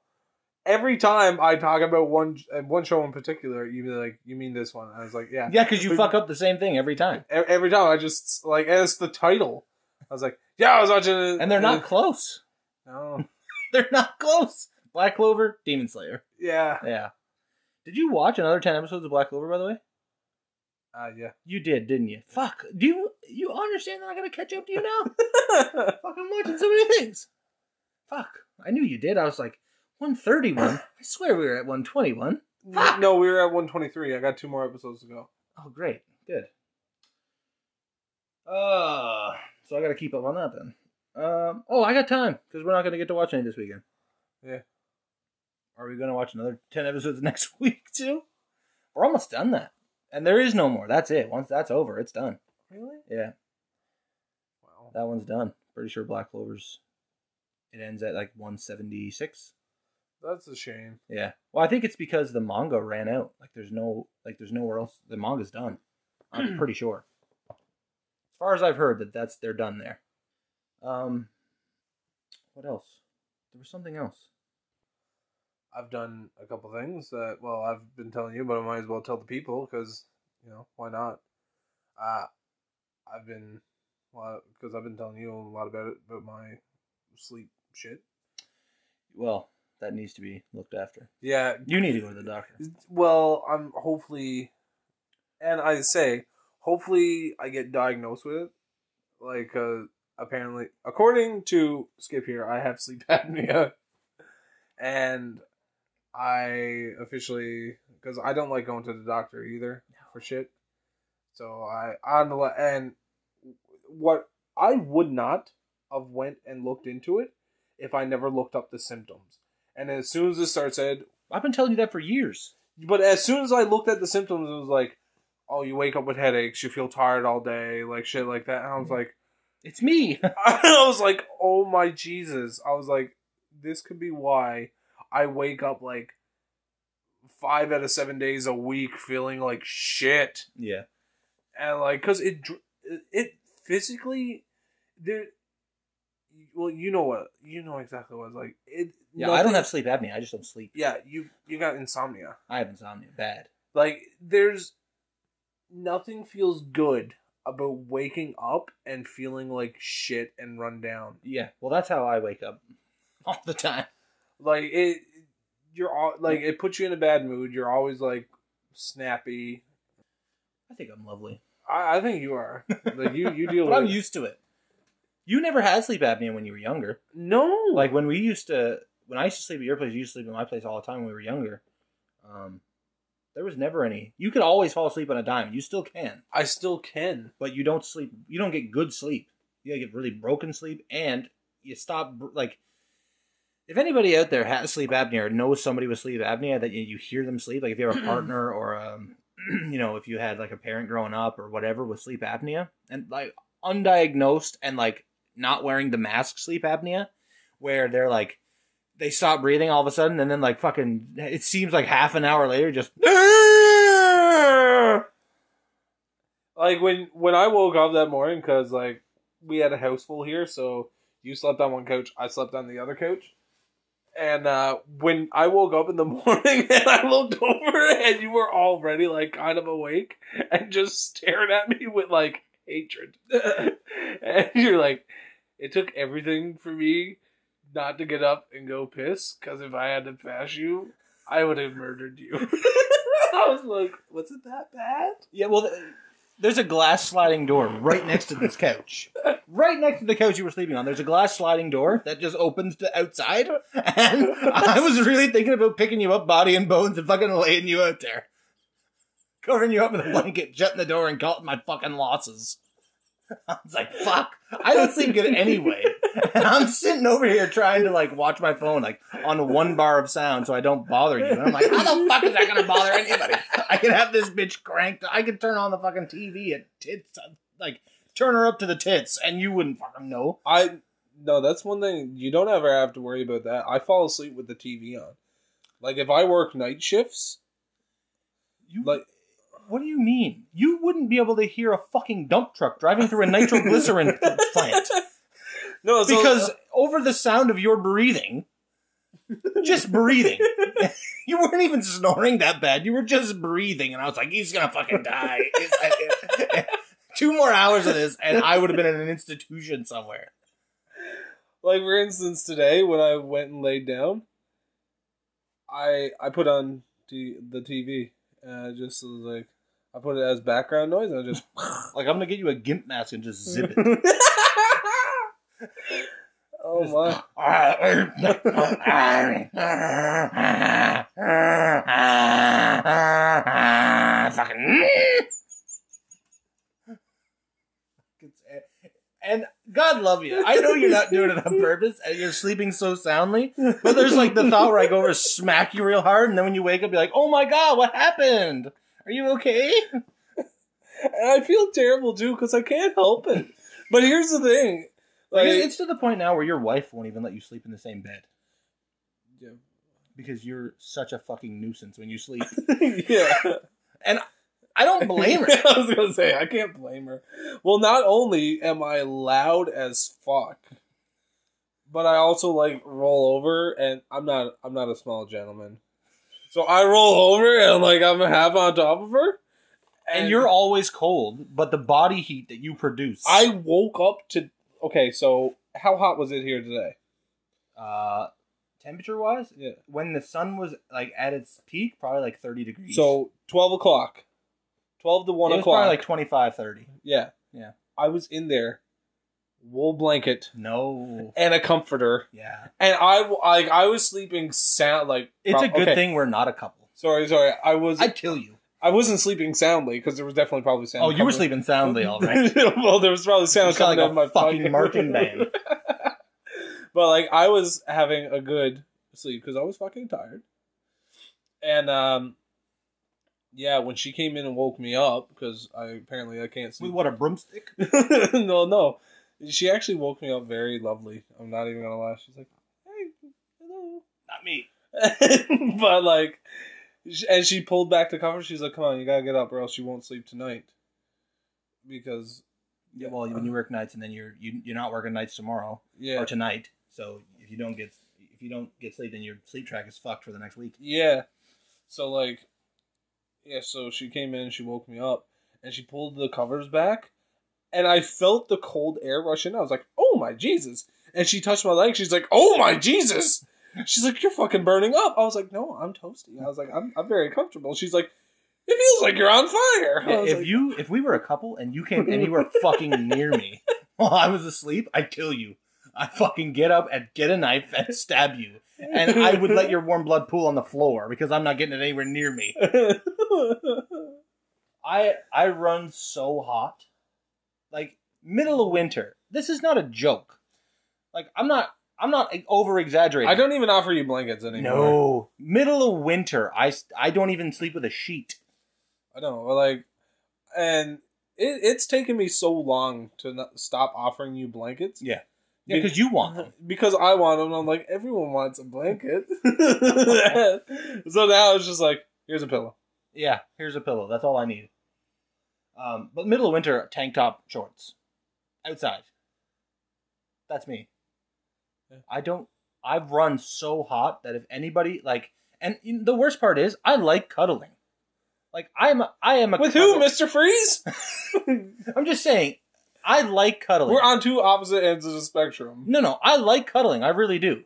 Every time I talk about one one show in particular, you be like, "You mean this one?" I was like, "Yeah." Yeah, because you But- fuck up the same thing every time, Every time I just like, and it's the title. I was like, "Yeah, I was watching it," and they're not close. No, (laughs) They're not close. Black Clover, Demon Slayer. yeah, Yeah. Did you watch another ten episodes of Black Clover? By the way, uh, yeah. you did, didn't you? Fuck. Do you you understand that I gotta catch up to you now? (laughs) Fucking watching so many things. Fuck. I knew you did. I was like, 131? (sighs) I swear we were at 121. No, we were at one twenty three. I got two more episodes to go. Oh, great. Good. Uh, so I gotta keep up on that then. Um, oh, I got time because we're not gonna get to watch any this weekend. Yeah. Are we gonna watch another 10 episodes (laughs) next week too? We're almost done that. And there is no more. That's it. Once that's over, it's done. Really? Yeah, Wow. that one's done. Pretty sure Black Clover's. It ends at like 176. That's a shame. Yeah. Well, I think it's because the manga ran out. Like there's no like there's nowhere else. The manga's done. I'm (clears throat) pretty sure. As far as I've heard that that's they're done there. Um what else? There was something else. I've done a couple things that well I've been telling you, but I might as well tell the people because you know why not? Uh, I've been well because I've been telling you a lot about it about my sleep shit. Well, that needs to be looked after. Yeah, You need to go to the doctor. well I'm hopefully, and I say hopefully I get diagnosed with it. Like uh, apparently, according to Skip here, I have sleep (laughs) apnea, and I officially because I don't like going to the doctor either for shit. So I on the le- and what I would not have went and looked into it if I never looked up the symptoms. And as soon as starts said, I've been telling you that for years. but as soon as I looked at the symptoms, it was like, oh, you wake up with headaches, you feel tired all day, like shit like that. And I was mm-hmm. like, It's me. (laughs) (laughs) I was like, oh my Jesus. I was like, this could be why I wake up like five out of seven days a week feeling like shit. yeah. And like, cause it, it physically, there, well, you know what, you know exactly what it's like. It, Yeah, I don't have sleep apnea. I just don't sleep. yeah, you, you got insomnia. I have insomnia. Bad. Like there's nothing feels good about waking up and feeling like shit and run down. Yeah. Well, that's how I wake up (laughs) all the time. Like it you're all like it puts you in a bad mood. You're always like snappy. I think I'm lovely. I, I think you are. (laughs) Like you you deal But I'm with used to it. You never had sleep apnea when you were younger. No. Like when we used to, when I used to sleep at your place, you used to sleep at my place all the time when we were younger. Um, there was never any. You could always fall asleep on a dime. You still can, I still can. but you don't sleep. You don't get good sleep. You get really broken sleep, and you stop. Like, if anybody out there has sleep apnea or knows somebody with sleep apnea that you, you hear them sleep, like if you have a (clears throat) partner or um, (clears throat) you know, if you had like a parent growing up or whatever with sleep apnea, and like undiagnosed and like not wearing the mask sleep apnea, where they're like they stop breathing all of a sudden and then like fucking it seems like half an hour later just (laughs) Like when when I woke up that morning cuz like we had a house full here, so you slept on one couch, I slept on the other couch. And uh, when I woke up in the (laughs) morning and I looked over and you were already like kind of awake and just staring at me with like hatred. (laughs) and you're like, it took everything for me not to get up and go piss because if I had to pass you, I would have murdered you. (laughs) (laughs) I was like, was it that bad? yeah well th- there's a glass sliding door right next to this couch right next to the couch you were sleeping on there's a glass sliding door that just opens to outside and i was really thinking about picking you up body and bones and fucking laying you out there covering you up with a blanket shutting the door and counting my fucking losses. (laughs) I was like fuck. I don't sleep good anyway. (laughs) And i'm sitting over here trying to like watch my phone like on one bar of sound so i don't bother you. And i'm like how the fuck is that gonna bother anybody? I can have this bitch cranked. I could turn on the fucking tv and tits uh, like turn her up to the tits and you wouldn't fucking know. I no, that's one thing. You don't ever have to worry about that. I fall asleep with the TV on. Like if I work night shifts, you like what do you mean you wouldn't be able to hear a fucking dump truck driving through a nitroglycerin (laughs) plant No, so, because uh, over the sound of your breathing, just breathing, (laughs) you weren't even snoring that bad. You were just breathing, and I was like, he's gonna fucking die. (laughs) Two more hours of this, and I would have been in an institution somewhere. like for instance, today when I went and laid down, I I put on t- the TV and I just was like I put it as background noise and I just (laughs) Like I'm gonna get you a gimp mask and just zip it. (laughs) (laughs) oh my. Fucking. And God love you. I know you're not doing it on purpose and you're sleeping so soundly, but there's like the thought where I go over smack you real hard, and then when you wake up, you're like, oh my God, what happened? Are you okay? (laughs) And I feel terrible too because I can't help it. But here's the thing, Like, like, it's to the point now where your wife won't even let you sleep in the same bed yeah, because you're such a fucking nuisance when you sleep. (laughs) yeah. And I don't blame her. (laughs) I was gonna say I can't blame her. Well, not only am I loud as fuck, but I also like roll over, and I'm not I'm not a small gentleman, so I roll over and like I'm half on top of her, and you're always cold, but the body heat that you produce. I woke up to okay. So how hot was it here today? uh, temperature wise, Yeah. when the sun was like at its peak, probably like 30 degrees. So twelve o'clock, twelve to one it was o'clock. probably like 25, 30. yeah, Yeah. I was in there, wool blanket No. and a comforter, Yeah. and I like I was sleeping sound like It's a good okay. thing we're not a couple. Sorry, sorry. I was I'd kill you. I wasn't sleeping soundly because there was definitely probably sound. Oh, you were coming- sleeping soundly, (laughs) all right. well, there was probably sound coming like out of my fucking marching band. (laughs) but like I was having a good sleep because I was fucking tired. And um, yeah, when she came in and woke me up because I apparently I can't With sleep. what, a broomstick? (laughs) no, no, she actually woke me up very lovely. I'm not even gonna lie. She's like, "Hey, hello." Not me. (laughs) but like, sh- and she pulled back the cover. She's like, "Come on, you gotta get up, or else you won't sleep tonight." Because Yeah, well, when you work nights and then you're you, you're not working nights tomorrow yeah, or tonight, so if you don't get if you don't get sleep, then your sleep track is fucked for the next week. yeah. So like, yeah. So she came in, she woke me up, and she pulled the covers back, and I felt the cold air rush in. I was like, "Oh my Jesus!" And she touched my leg. She's like, "Oh my Jesus!" She's like, "You're fucking burning up." I was like, "No, I'm toasty." I was like, "I'm I'm very comfortable." She's like, "It feels like you're on fire." Yeah, if like, you if we were a couple and you came anywhere (laughs) fucking near me while I was asleep, I'd kill you. I'd fucking get up and get a knife and stab you. And I would let your warm blood pool on the floor because I'm not getting it anywhere near me. (laughs) I I run so hot. Like middle of winter. This is not a joke. Like I'm not I'm not over exaggerating. I don't even offer you blankets anymore. No. Middle of winter. I I don't even sleep with a sheet. I don't know, like, and it, it's taken me so long to not stop offering you blankets. Yeah. Yeah, because you want them. (laughs) Because I want them. I'm like, everyone wants a blanket. (laughs) (laughs) so now it's just like, here's a pillow. Yeah, here's a pillow. That's all I need. Um, but middle of winter, tank top, shorts, outside. That's me. Yeah. I don't. I've run so hot that if anybody like, and the worst part is, I like cuddling. Like I'm, a, I am a With who, Mister Freeze? (laughs) I'm just saying, I like cuddling. We're on two opposite ends of the spectrum. No, no, I like cuddling. I really do,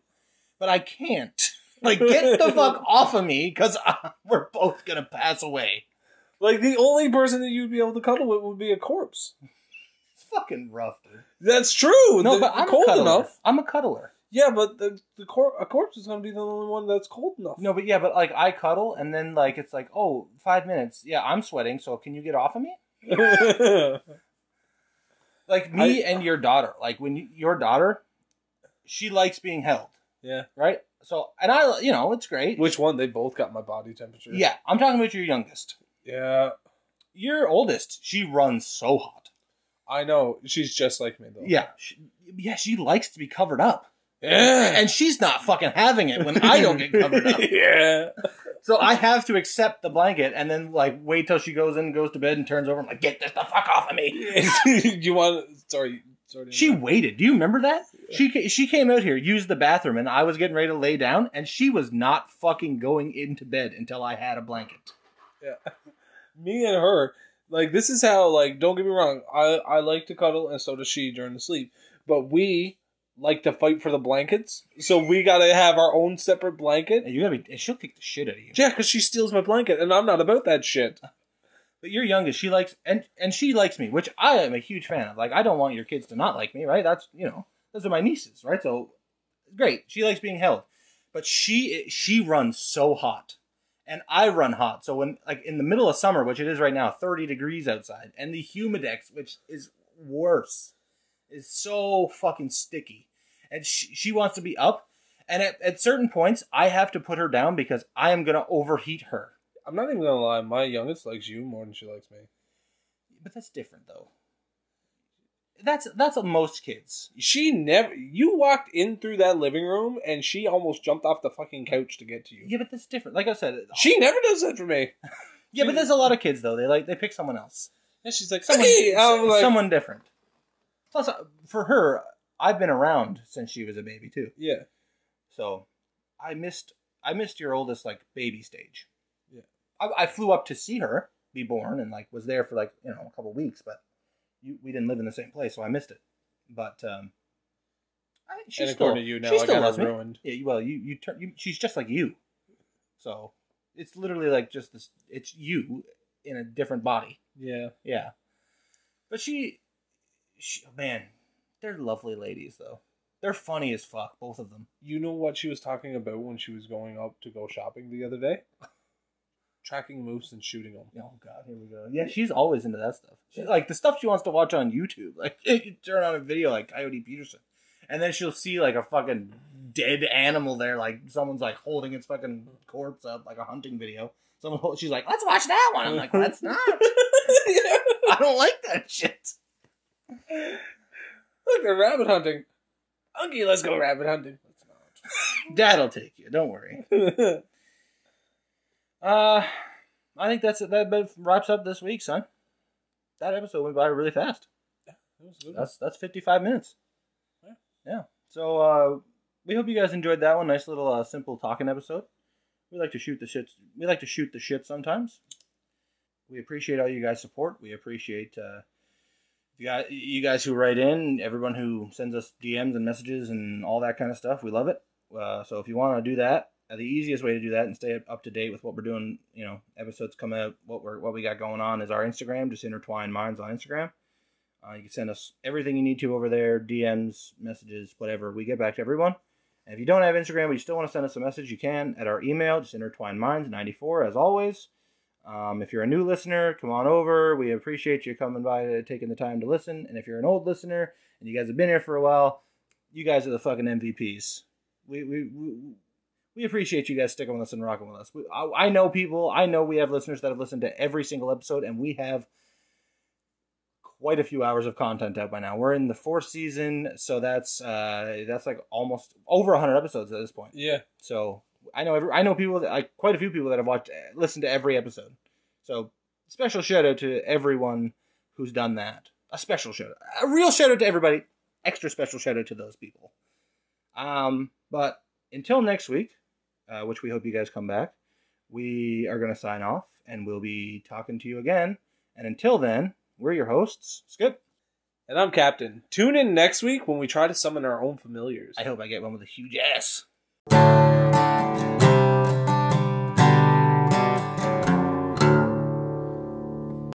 but I can't. Like, get the (laughs) fuck off of me, because (laughs) we're both gonna pass away. Like the only person that you'd be able to cuddle with would be a corpse. It's fucking rough, dude. That's true. No, The- but I'm cold a cuddler. enough. I'm a cuddler. Yeah, but the the cor- a corpse is going to be the only one that's cold enough. No, but yeah, but like I cuddle, and then like it's like, oh, five minutes. Yeah, I'm sweating. So can you get off of me? (laughs) Like me and your daughter. Like when you, your daughter, she likes being held, yeah. right? So and I, you know, it's great. Which one? They both got my body temperature. Yeah, I'm talking about your youngest. Yeah. Your oldest, she runs so hot. I know. She's just like me though. Yeah, she, yeah, she likes to be covered up, Yeah. and she's not fucking having it when I don't get covered up. (laughs) yeah. So I have to accept the blanket and then like wait till she goes in, goes to bed, and turns over. I'm like, get this the fuck off of me. Do (laughs) you want? Sorry. Sorry. She waited. Do you remember that? She she came out here, used the bathroom, and I was getting ready to lay down, and she was not fucking going into bed until I had a blanket. (laughs) me and her, like this is how like don't get me wrong, I I like to cuddle and so does she during the sleep, but we like to fight for the blankets, so we gotta have our own separate blanket. And you gotta be. and She'll kick the shit out of you. Yeah, because she steals my blanket, and I'm not about that shit. But you're youngest. She likes and and she likes me, which I am a huge fan of. Like I don't want your kids to not like me, right? That's you know those are my nieces, right? So great. She likes being held, but she she runs so hot, and I run hot. So when like in the middle of summer, which it is right now, thirty degrees outside, and the humidex, which is worse, is so fucking sticky, and she she wants to be up. And at, at certain points, I have to put her down because I am gonna overheat her. I'm not even gonna lie, my youngest likes you more than she likes me. But that's different though. That's that's most kids. She never. You walked in through that living room, and she almost jumped off the fucking couch to get to you. Yeah, but that's different. Like I said, She never does that for me. (laughs) yeah, but there's a lot of kids though. They like they pick someone else, And she's like, someone, "Okay," like, someone different. Plus, uh, for her, I've been around since she was a baby too. yeah, So, I missed I missed your oldest like baby stage. Yeah. I, I flew up to see her be born and like was there for like you know a couple weeks, but you, we didn't live in the same place, so I missed it. But um, I, she and still to you now, she I still got loves her me. Yeah, well, you you turn. You, she's just like you, so it's literally like just this. It's you in a different body. Yeah, Yeah, but she, she, man, they're lovely ladies though. They're funny as fuck, both of them. you know what she was talking about when she was going up to go shopping the other day? Tracking moose and shooting them. Oh god, here we go. Yeah, she's always into that stuff. She, like the stuff she wants to watch on YouTube. (laughs) Like you turn on a video like Coyote Peterson, and then she'll see like a fucking dead animal there, like someone's like holding its fucking corpse up, like a hunting video. Someone, hold- she's like, "Let's watch that one." I'm like, (laughs) "Let's not. (laughs) I don't like that shit." Look, they're rabbit hunting. Okay, let's go rabbit hunting. Dad'll take you. Don't worry. Uh, I think that's it. That wraps up this week, son. That episode went by really fast. That was good. That's that's 55 minutes. Yeah. Yeah. So uh, we hope you guys enjoyed that one. Nice little uh, simple talking episode. We like to shoot the shit. We like to shoot the shit sometimes. We appreciate all you guys' support. We appreciate uh, you guys, you guys who write in, everyone who sends us DMs and messages and all that kind of stuff. We love it. Uh, so if you want to do that, the easiest way to do that and stay up to date with what we're doing, you know, episodes come out, what we're what we got going on is our Instagram. Just intertwine minds on Instagram. Uh, you can send us everything you need to over there, DMs, messages, whatever. We get back to everyone. And if you don't have Instagram, but you still want to send us a message, you can at our email, just intertwineminds94 as always. Um, if you're a new listener, come on over. We appreciate you coming by, uh, taking the time to listen. And if you're an old listener and you guys have been here for a while, you guys are the fucking MVPs. We we we, we appreciate you guys sticking with us and rocking with us. We, I, I know people. I know we have listeners that have listened to every single episode, and we have quite a few hours of content out by now. We're in the fourth season, so that's uh that's like almost over 100 episodes at this point. Yeah. So I know every, I know people that like quite a few people that have watched listened to every episode. So special shout out to everyone who's done that. A special shout out. A real shout out to everybody. Extra special shout out to those people. Um, but until next week, uh, which we hope you guys come back, we are going to sign off and we'll be talking to you again. And until then, we're your hosts, Skip. And I'm Captain. Tune in next week when we try to summon our own familiars. I hope I get one with a huge ass.